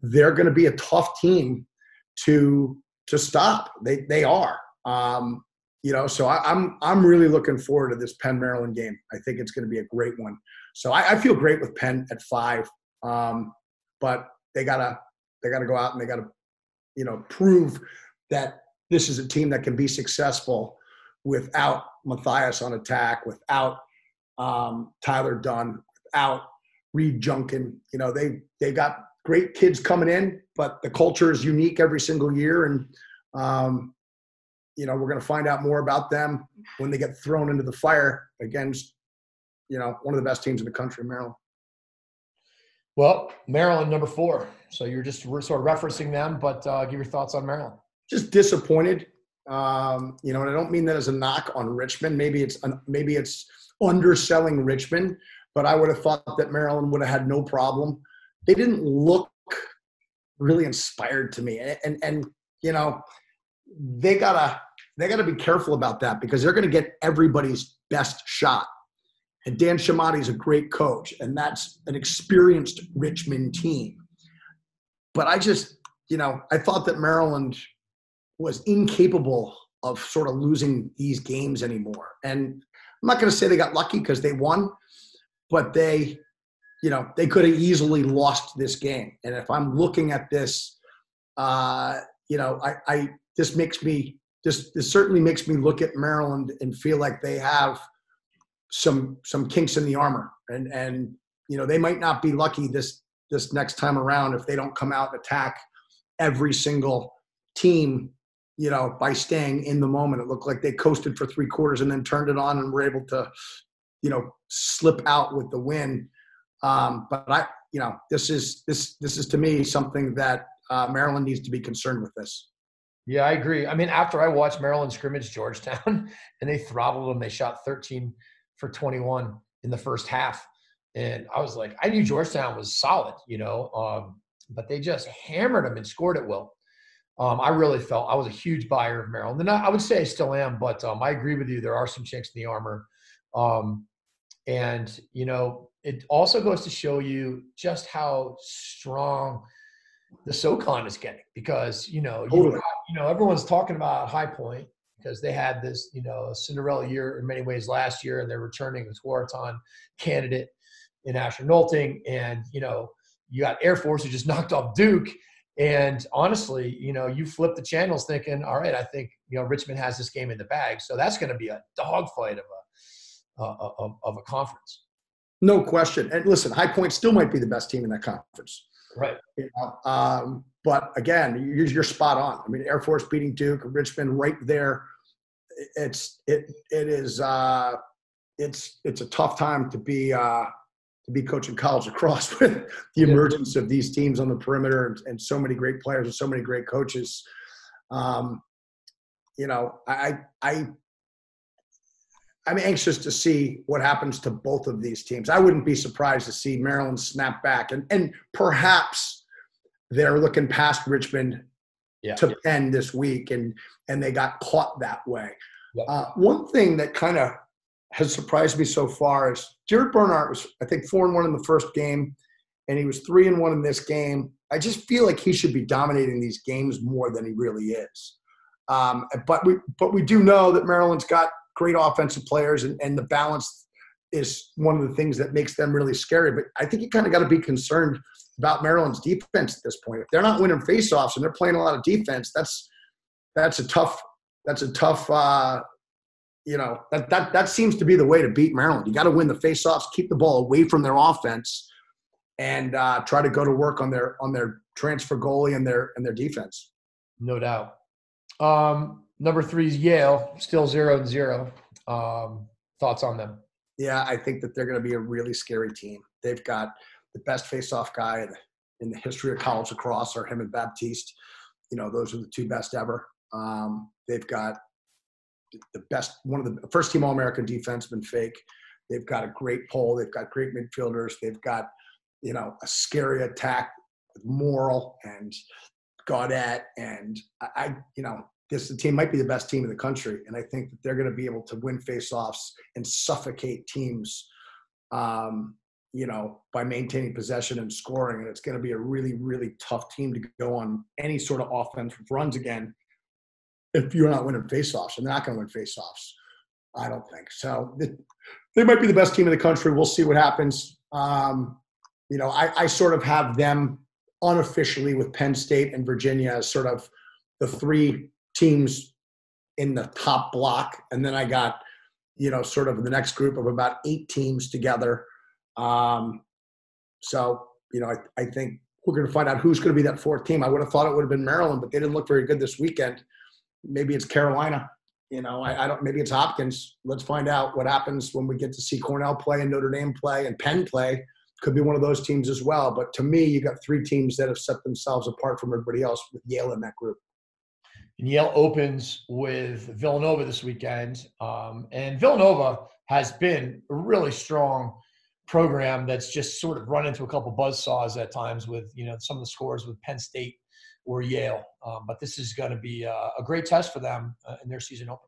they're going to be a tough team to to stop. They they are. Um, you know, so I, am I'm, I'm really looking forward to this Penn Maryland game. I think it's going to be a great one. So I, I feel great with Penn at five, um, but they gotta they gotta go out and they gotta you know prove that this is a team that can be successful without Mathias on attack, without um, Tyler Dunn, without Reed Junkin. You know, they they got great kids coming in, but the culture is unique every single year. And, um, you know, we're going to find out more about them when they get thrown into the fire against, you know, one of the best teams in the country, Maryland. Well, Maryland, number four. So you're just sort of referencing them, but uh, give your thoughts on Maryland. Just disappointed. Um, you know, and I don't mean that as a knock on Richmond. Maybe it's maybe it's underselling Richmond, but I would have thought that Maryland would have had no problem they didn't look really inspired to me. And, and, and you know, they gotta they gotta be careful about that because they're gonna get everybody's best shot. And Dan Chemotti is a great coach, and that's an experienced Richmond team. But I just, you know, I thought that Maryland was incapable of sort of losing these games anymore. And I'm not going to say they got lucky because they won, but they, you know, they could have easily lost this game. And if I'm looking at this, uh, you know, I, I this makes me this this certainly makes me look at Maryland and feel like they have some some kinks in the armor, and and you know they might not be lucky this this next time around if they don't come out and attack every single team you know, by staying in the moment. It looked like they coasted for three quarters and then turned it on and were able to, you know, slip out with the win. Um, but I, you know, this is this this is to me something that uh, Maryland needs to be concerned with. This. Yeah, I agree. I mean, after I watched Maryland scrimmage Georgetown and they throttled them, they shot 13 for 21 in the first half. And I was like, I knew Georgetown was solid, you know, um, but they just hammered them and scored it well um, I really felt I was a huge buyer of Maryland, and I, I would say I still am. But um, I agree with you; there are some chinks in the armor, um, and you know it also goes to show you just how strong the SoCon is getting because you know you, you know everyone's talking about High Point because they had this you know Cinderella year in many ways last year, and they're returning a Tewaaraton candidate in Asher Nolting, and you know you got Air Force who just knocked off Duke. And honestly, you know, you flip the channels thinking, all right, I think you know Richmond has this game in the bag, so that's going to be a dogfight of a uh, of, of a conference. No question. And listen, High Point still might be the best team in that conference. Right. You know, um, but again, you're, you're spot on. I mean, Air Force beating Duke, Richmond right there. It's it it is uh, it's it's a tough time to be uh, to be coaching college lacrosse with the emergence of these teams on the perimeter and, and, so many great players and so many great coaches. Um, you know, I, I, I'm anxious to see what happens to both of these teams. I wouldn't be surprised to see Maryland snap back, and and perhaps they're looking past Richmond yeah. to Penn this week, and and they got caught that way. Yeah. Uh, one thing that kind of has surprised me so far is Jared Bernhardt was, I think, four and one in the first game, and he was three and one in this game. I just feel like he should be dominating these games more than he really is. Um, but we, but we do know that Maryland's got great offensive players, and, and the balance is one of the things that makes them really scary. But I think you kind of got to be concerned about Maryland's defense at this point. If they're not winning faceoffs and they're playing a lot of defense, that's that's a tough that's a tough uh, you know that that that seems to be the way to beat Maryland. You got to win the faceoffs, keep the ball away from their offense, and uh, try to go to work on their on their transfer goalie and their and their defense. No doubt. Um, number three is Yale, still zero and zero. Um, thoughts on them? Yeah, I think that they're going to be a really scary team. They've got the best face-off guy in the, history of college lacrosse, or him and Baptiste. You know, those are the two best ever. Um, they've got the best, one of the first team All American defenseman fake. They've got a great pole. They've got great midfielders. They've got, you know, a scary attack with Morrill and Gaudet. And I, I, you know, this team might be the best team in the country. And I think that they're going to be able to win faceoffs and suffocate teams, um, you know, by maintaining possession and scoring. And it's going to be a really, really tough team to go on any sort of offense runs again if you're not winning faceoffs. And they're not going to win faceoffs. I don't think so. They might be the best team in the country. We'll see what happens. Um, you know, I, I sort of have them unofficially with Penn State and Virginia as sort of the three teams in the top block, and then I got you know sort of the next group of about eight teams together. Um, so you know, I, I think we're going to find out who's going to be that fourth team. I would have thought it would have been Maryland, but they didn't look very good this weekend maybe it's Carolina. You know, I, I, don't. Maybe it's Hopkins. Let's find out what happens when we get to see Cornell play and Notre Dame play and Penn play. Could be one of those teams as well. But to me, you got three teams that have set themselves apart from everybody else with Yale in that group. And Yale opens with Villanova this weekend, um, and Villanova has been a really strong program that's just sort of run into a couple buzz saws at times with you know some of the scores with Penn State or Yale. Um, but this is going to be a, a, great test for them uh, in their season opener.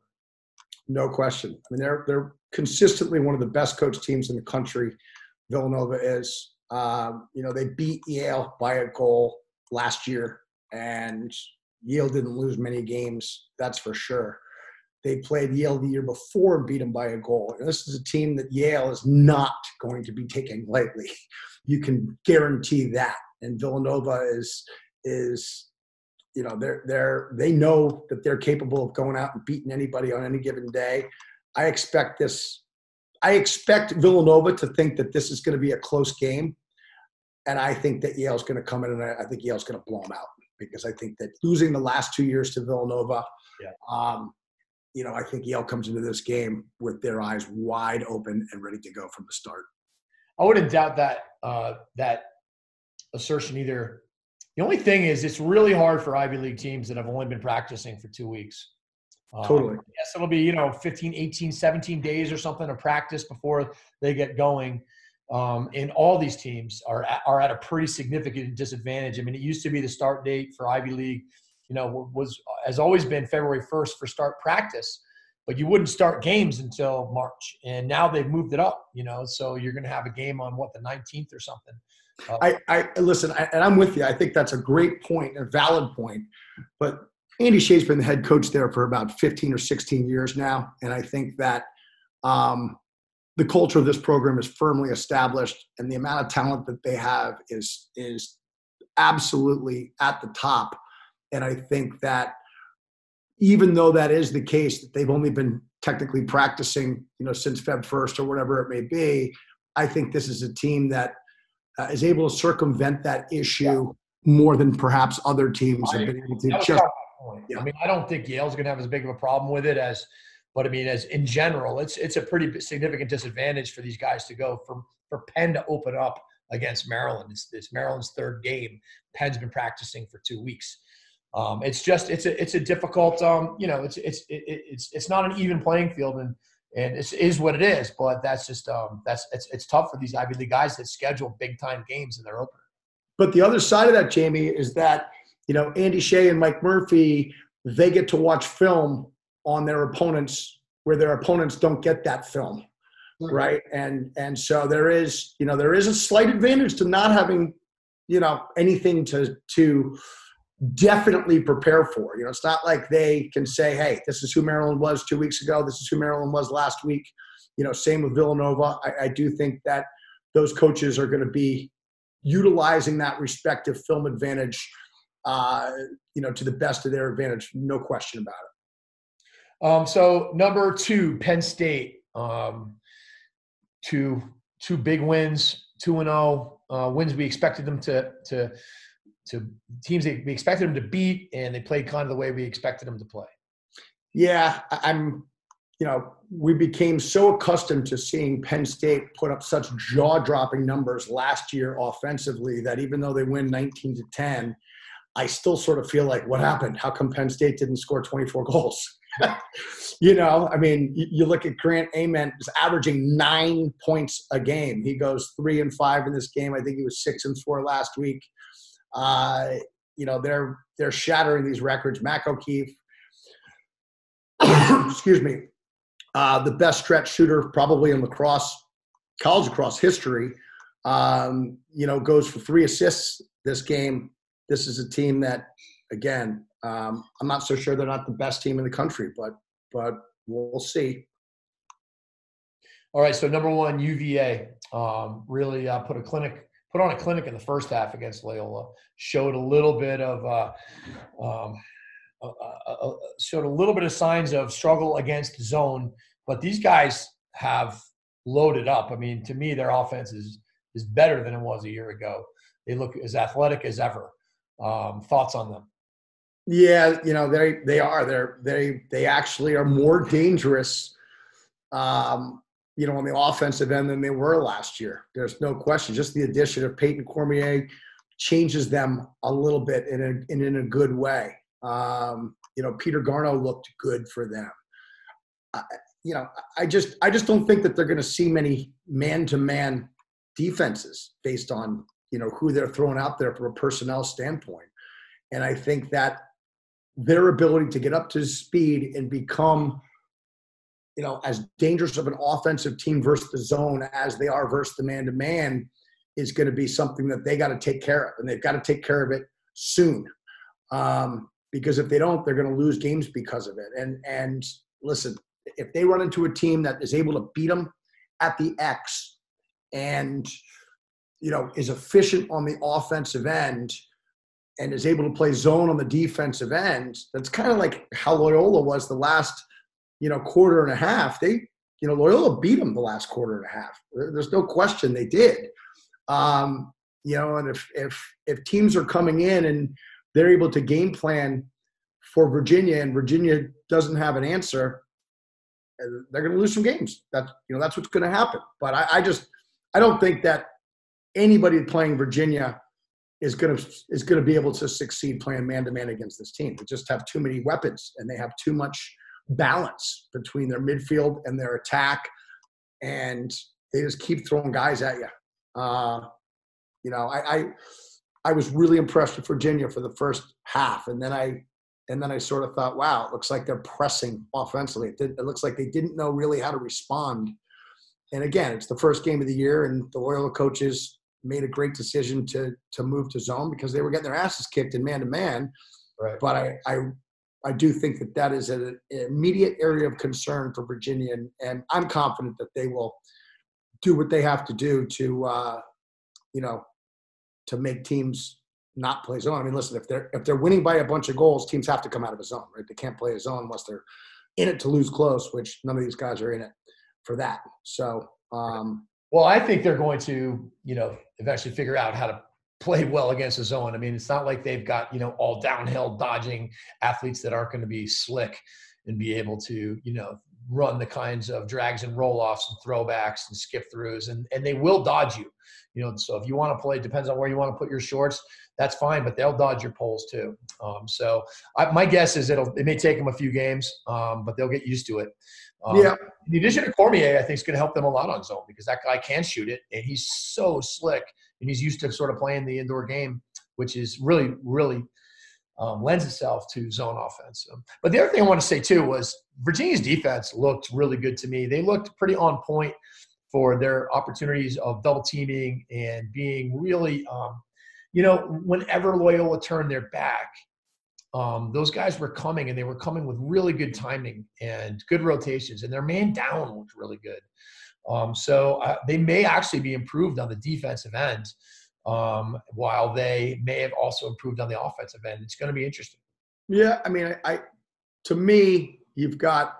No question. I mean, they're they're consistently one of the best coach teams in the country. Villanova is. Um, you know, they beat Yale by a goal last year, and Yale didn't lose many games. That's for sure. They played Yale the year before and beat them by a goal. And this is a team that Yale is not going to be taking lightly. You can guarantee that. And Villanova is is you know they're they're they know that they're capable of going out and beating anybody on any given day. I expect this. I expect Villanova to think that this is going to be a close game, and I think that Yale's going to come in and I, I think Yale's going to blow them out because I think that losing the last two years to Villanova, Yeah. um, you know, I think Yale comes into this game with their eyes wide open and ready to go from the start. I wouldn't doubt that uh, that assertion either. The only thing is, it's really hard for Ivy League teams that have only been practicing for two weeks. Um, Totally. Yes, it'll be, you know, 15, 18, 17 days or something of practice before they get going. Um, and all these teams are at, are at a pretty significant disadvantage. I mean, it used to be the start date for Ivy League, you know, was has always been February 1st for start practice, but you wouldn't start games until March. And now they've moved it up, you know, so you're going to have a game on what the 19th or something. Uh, I, I listen, I, and I'm with you. I think that's a great point, a valid point. But Andy Shay's been the head coach there for about 15 or 16 years now, and I think that um, the culture of this program is firmly established, and the amount of talent that they have is is absolutely at the top. And I think that even though that is the case, that they've only been technically practicing, you know, since Feb 1st or whatever it may be, I think this is a team that uh, is able to circumvent that issue more than perhaps other teams have been able to. Just kind of my point. Yeah. I mean, I don't think Yale's going to have as big of a problem with it as, but I mean, as in general, it's it's a pretty significant disadvantage for these guys to go from for Penn to open up against Maryland. It's, it's Maryland's third game. Penn's been practicing for two weeks. Um, it's just it's a it's a difficult um, you know it's it's it, it- it's it's not an even playing field and and it is what it is. But that's just um, that's it's it's tough for these Ivy League guys that schedule big time games in their opener. But the other side of that, Jamie, is that you know Andy Shay and Mike Murphy they get to watch film on their opponents where their opponents don't get that film, right? And and so there is you know there is a slight advantage to not having you know anything to to definitely prepare for. You know, it's not like they can say, "Hey, this is who Maryland was two weeks ago. This is who Maryland was last week." You know, same with Villanova. I, I do think that those coaches are going to be utilizing that respective film advantage, uh, you know, to the best of their advantage. No question about it. Um, so number two, Penn State. Um, two two big wins, two and zero uh, wins. We expected them to to to teams we expected them to beat, and they played kind of the way we expected them to play. Yeah, I'm. You know, we became so accustomed to seeing Penn State put up such jaw-dropping numbers last year offensively that even though they win 19 to 10, I still sort of feel like, what happened? How come Penn State didn't score 24 goals? you know, I mean, you, look at Grant Ament is averaging nine points a game. He goes three and five in this game. I think he was six and four last week. Uh, you know, they're they're shattering these records. Mac O'Keefe, excuse me, uh, the best stretch shooter probably in lacrosse, college across history. Um, you know, goes for three assists this game. This is a team that, again, um, I'm not so sure they're not the best team in the country, but but we'll see. All right, so number one, UVA um, really uh, put a clinic, put on a clinic in the first half against Loyola. Showed a little bit of, uh, um, uh, showed a little bit of signs of struggle against zone, but these guys have loaded up. I mean, to me, their offense is is better than it was a year ago. They look as athletic as ever. Um, thoughts on them? Yeah, you know they they are they're they they actually are more dangerous, um, you know, on the offensive end than they were last year. There's no question. Just the addition of Peyton Cormier changes them a little bit in a in, in a good way. Um, you know, Peter Garno looked good for them. I, you know, I just I just don't think that they're going to see many man to man defenses based on you know who they're throwing out there from a personnel standpoint. And I think that their ability to get up to speed and become, you know, as dangerous of an offensive team versus the zone as they are versus the man to man is going to be something that they got to take care of, and they've got to take care of it soon. Um, because if they don't, they're going to lose games because of it. And and listen, if they run into a team that is able to beat them at the X and you know is efficient on the offensive end and is able to play zone on the defensive end, that's kind of like how Loyola was the last you know quarter and a half. They you know Loyola beat them the last quarter and a half. There's no question they did. Um, you know, and if if if teams are coming in and they're able to game plan for Virginia and Virginia doesn't have an answer, they're going to lose some games. That's you know that's what's going to happen. But I, I, just I don't think that anybody playing Virginia is going to is going to be able to succeed playing man to man against this team. They just have too many weapons and they have too much balance between their midfield and their attack, and they just keep throwing guys at you. Uh, you know, I, I I was really impressed with Virginia for the first half, and then I and then I sort of thought, wow, it looks like they're pressing offensively. It, did, it, looks like they didn't know really how to respond. And again, it's the first game of the year, and the Loyola coaches made a great decision to to move to zone because they were getting their asses kicked in man to man. Right. But I, I I do think that that is an, immediate area of concern for Virginia, and, and, I'm confident that they will do what they have to do to, uh, you know, to make teams not play zone. I mean, listen, if they're if they're winning by a bunch of goals, teams have to come out of a zone, right? They can't play a zone unless they're in it to lose close, which none of these guys are in it for that. So, um, well, I think they're going to, you know, eventually figure out how to play well against the zone. I mean, it's not like they've got you know all downhill dodging athletes that aren't going to be slick and be able to you know run the kinds of drags and roll offs and throwbacks and skip throughs and, and they will dodge you. You know so if you want to play depends on where you want to put your shorts that's fine but they'll dodge your poles too. Um, so I, my guess is it'll it may take them a few games um, but they'll get used to it um, yeah the addition of cormier i think is going to help them a lot on zone because that guy can shoot it and he's so slick and he's used to sort of playing the indoor game which is really really um, lends itself to zone offense. Um, but the other thing I want to say too was Virginia's defense looked really good to me. They looked pretty on point for their opportunities of double teaming and being really, um, you know, whenever Loyola turned their back, um, those guys were coming and they were coming with really good timing and good rotations, and their man down looked really good. Um, so uh, they may actually be improved on the defensive end um, while they may have also improved on the offensive end. It's going to be interesting. Yeah, I mean, I, I to me, you've got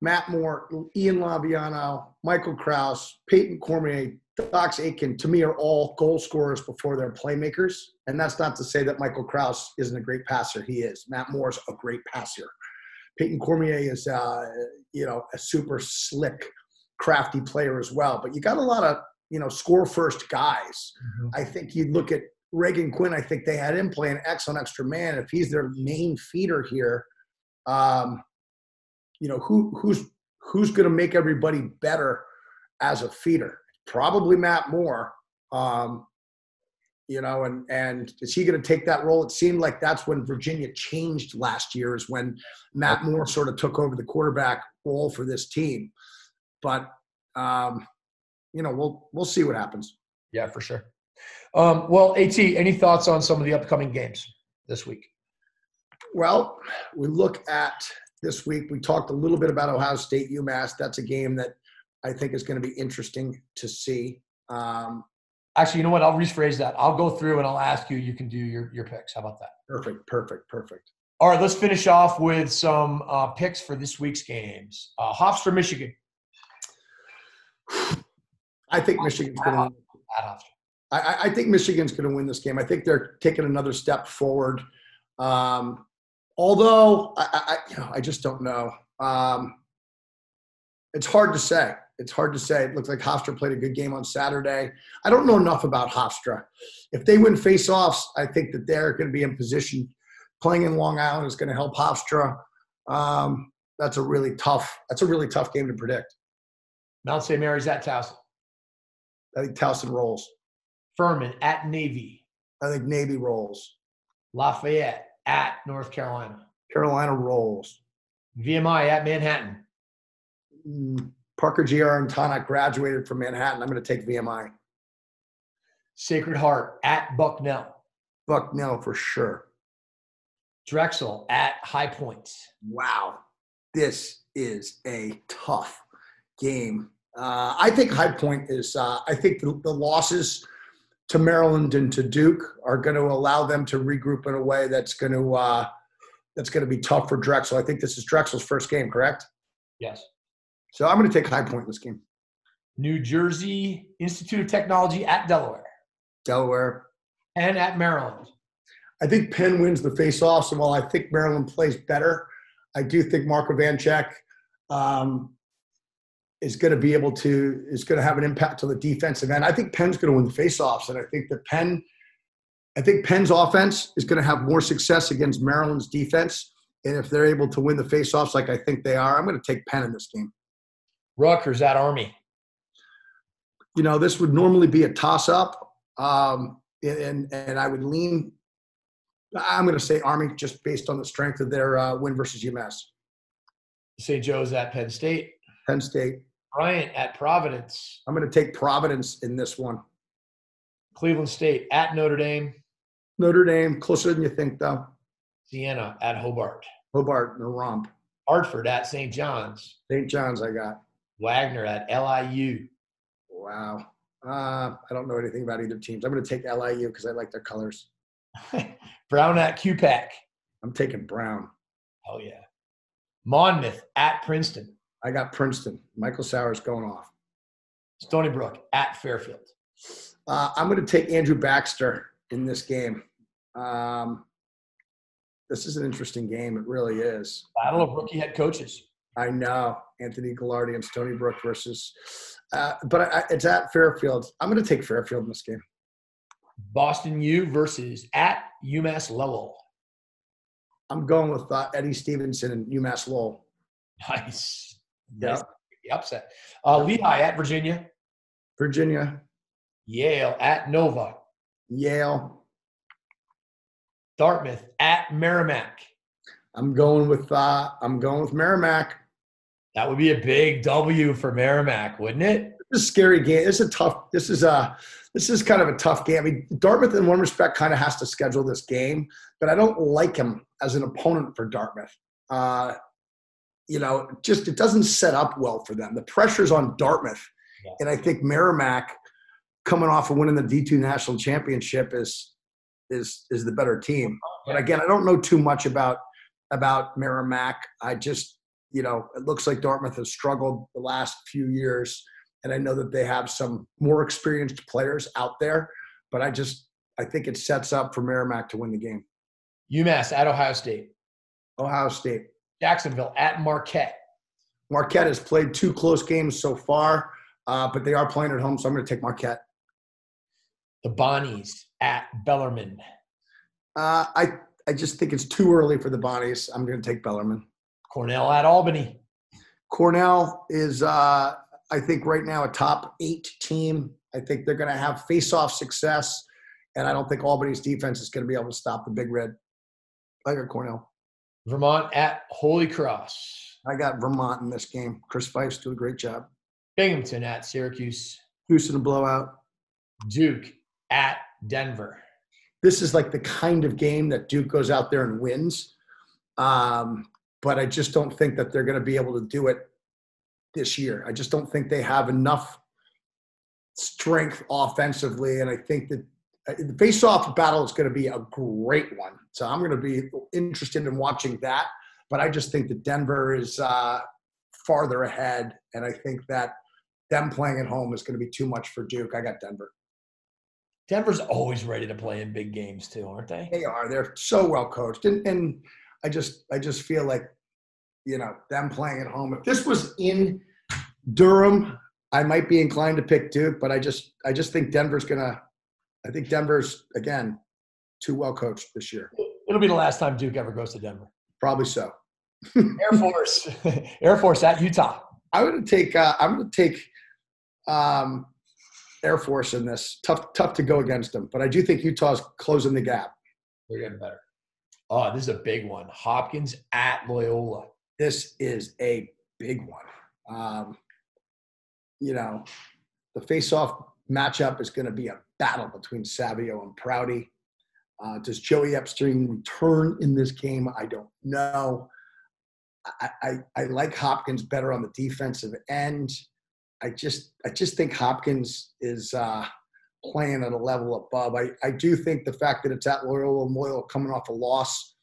Matt Moore, Ian Laviano, Michael Kraus, Peyton Cormier, Dox Aitken, to me, are all goal scorers before they're playmakers. And that's not to say that Michael Kraus isn't a great passer. He is. Matt Moore's a great passer. Peyton Cormier is, uh, you know, a super slick, crafty player as well. But you got a lot of you know, score first guys. Mm-hmm. I think you'd look at Reagan Quinn. I think they had him playing X on extra man. If he's their main feeder here, um, you know, who who's who's going to make everybody better as a feeder? Probably Matt Moore. Um, you know, and and is he going to take that role? It seemed like that's when Virginia changed last year, is when Matt Moore sort of took over the quarterback role for this team. But um, you know, we'll we'll see what happens. Yeah, for sure. Um, well, At, any thoughts on some of the upcoming games this week? Well, we look at this week. We talked a little bit about Ohio State UMass. That's a game that I think is going to be interesting to see. Um, Actually, you know what? I'll rephrase that. I'll go through and I'll ask you. You can do your your picks. How about that? Perfect. Perfect. Perfect. All right. Let's finish off with some uh, picks for this week's games. Uh, Hofstra, Michigan. I think Michigan's going to win. I, I, think Michigan's going to win this game. I think they're taking another step forward. Um, although I, I, you know, I just don't know. Um, it's hard to say. It's hard to say. It looks like Hofstra played a good game on Saturday. I don't know enough about Hofstra. If they win face-offs, I think that they're going to be in position. Playing in Long Island is going to help Hofstra. Um, that's a really tough. That's a really tough game to predict. Mount St. Mary's at Towson. I think Towson rolls. Furman at Navy. I think Navy rolls. Lafayette at North Carolina. Carolina rolls. VMI at Manhattan. Mm, Parker Giarratana graduated from Manhattan. I'm going to take VMI. Sacred Heart at Bucknell. Bucknell for sure. Drexel at High Points. Wow. This is a tough game. Uh, I think High Point is. Uh, I think the, the, losses to Maryland and to Duke are going to allow them to regroup in a way that's going to uh, that's going to be tough for Drexel. I think this is Drexel's first game, correct? Yes. So I'm going to take High Point in this game. New Jersey Institute of Technology at Delaware. Delaware. And at Maryland. I think Penn wins the face-offs, and while I think Maryland plays better, I do think Mark Evanchick um, is going to be able to is going to have an impact on the defensive end. I think Penn's going to win the face-offs, and I think that Penn, I think Penn's offense is going to have more success against Maryland's defense. And if they're able to win the face-offs like I think they are, I'm going to take Penn in this game. Rutgers at Army. You know, this would normally be a toss-up, um, and and I would lean I'm going to say Army just based on the strength of their uh, win versus UMass. St. Joe's at Penn State. Penn State. Bryant at Providence. I'm going to take Providence in this one. Cleveland State at Notre Dame. Notre Dame, closer than you think, though. Siena at Hobart. Hobart, the romp. Hartford at St. John's. St. John's, I got. Wagner at LIU. Wow. Uh, I don't know anything about either teams. I'm going to take LIU because I like their colors. Brown at QPAC. I'm taking Brown. Oh yeah. Monmouth at Princeton. I got Princeton. Michael Sowers going off. Stony Brook at Fairfield. Uh, I'm going to take Andrew Baxter in this game. Um, this is an interesting game. It really is. Battle of rookie head coaches. I know Anthony Gilardi and Stony Brook versus, uh, but I, it's at Fairfield. I'm going to take Fairfield in this game. Boston U versus at UMass Lowell. I'm going with uh, Eddie Stevenson and UMass Lowell. Nice. Yeah. Nice. Upset. Uh, Lehigh at Virginia. Virginia. Yale at Nova. Yale. Dartmouth at Merrimack. I'm going with uh, I'm going with Merrimack. That would be a big W for Merrimack, wouldn't it? This is a scary game. This is a tough. This is a this is kind of a tough game. I mean, Dartmouth, in one respect, kind of has to schedule this game, but I don't like him as an opponent for Dartmouth. Uh, you know, just it doesn't set up well for them. The pressure's on Dartmouth, yeah. and I think Merrimack, coming off of winning the D two national championship, is is is the better team. But again, I don't know too much about about Merrimack. I just, you know, it looks like Dartmouth has struggled the last few years and I know that they have some more experienced players out there, but I just I think it sets up for Merrimack to win the game. UMass at Ohio State. Ohio State. Jacksonville at Marquette. Marquette has played two close games so far, uh, but they are playing at home, so I'm going to take Marquette. The Bonnies at Bellarmine. Uh, I I just think it's too early for the Bonnies. I'm going to take Bellarmine. Cornell at Albany. Cornell is uh, I think right now a top eight team. I think they're going to have face-off success, and I don't think Albany's defense is going to be able to stop the Big Red. I got Cornell. Vermont at Holy Cross. I got Vermont in this game. Chris Feifs doing a great job. Binghamton at Syracuse. Houston a blowout. Duke at Denver. This is like the kind of game that Duke goes out there and wins. Um, but I just don't think that they're going to be able to do it this year. I just don't think they have enough strength offensively, and I think that uh, the face-off battle is going to be a great one. So I'm going to be interested in watching that. But I just think that Denver is uh, farther ahead, and I think that them playing at home is going to be too much for Duke. I got Denver. Denver's always ready to play in big games too, aren't they? They are. They're so well coached, and, and I just I just feel like you know, them playing at home. If this was in Durham, I might be inclined to pick Duke, but I just I just think Denver's gonna I think Denver's again too well coached this year. It'll be the last time Duke ever goes to Denver. Probably so. Air Force, Air Force at Utah. I'm gonna take. Uh, I'm gonna take um, Air Force in this. Tough, tough to go against them, but I do think Utah's closing the gap. They're getting better. Oh, this is a big one. Hopkins at Loyola this is a big one. Um, you know, the face-off matchup is going to be a battle between Savio and Prouty. Uh, does Joey Epstein return in this game? I don't know. I, I, I like Hopkins better on the defensive end. I just I just think Hopkins is uh, playing at a level above. I, I do think the fact that it's at Loyola Loyola coming off a loss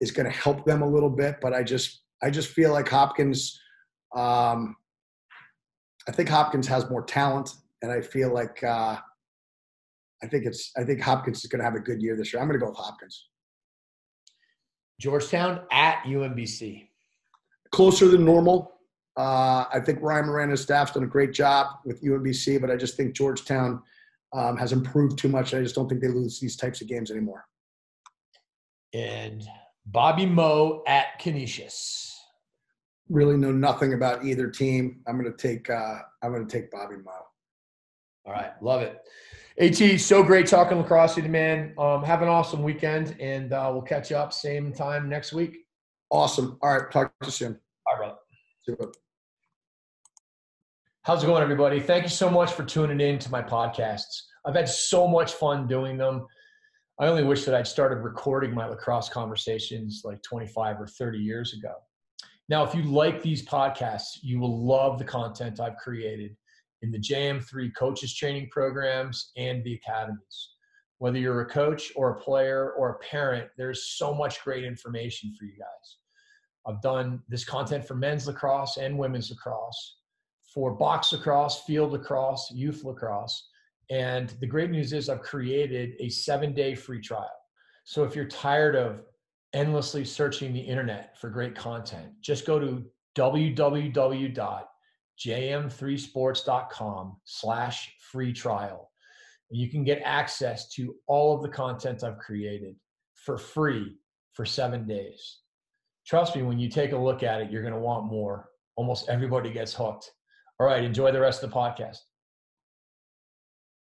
is going to help them a little bit, but I just I just feel like Hopkins. Um, I think Hopkins has more talent, and I feel like uh, I think it's I think Hopkins is going to have a good year this year. I'm going to go with Hopkins. Georgetown at UMBC. Closer than normal. Uh, I think Ryan Moranda's staff's done a great job with UMBC, but I just think Georgetown um, has improved too much. I just don't think they lose these types of games anymore. And Bobby Moe at Canisius. Really know nothing about either team. I'm going to take uh, I'm going to take Bobby Moe. All right, love it. At so great talking lacrosse with you, man. Um, have an awesome weekend, and uh, we'll catch you up same time next week. Awesome. All right, talk to you soon. All right, brother. How's it going, everybody? Thank you so much for tuning in to my podcasts. I've had so much fun doing them. I only wish that I'd started recording my lacrosse conversations like 25 or 30 years ago. Now, if you like these podcasts, you will love the content I've created in the JM3 coaches training programs and the academies. Whether you're a coach or a player or a parent, there's so much great information for you guys. I've done this content for men's lacrosse and women's lacrosse for box lacrosse, field lacrosse, youth lacrosse. And the great news is I've created a seven day free trial. So if you're tired of endlessly searching the internet for great content, just go to www.jm3sports.com slash free trial. You can get access to all of the content I've created for free for seven days. Trust me, when you take a look at it, you're going to want more. Almost everybody gets hooked. All right, enjoy the rest of the podcast.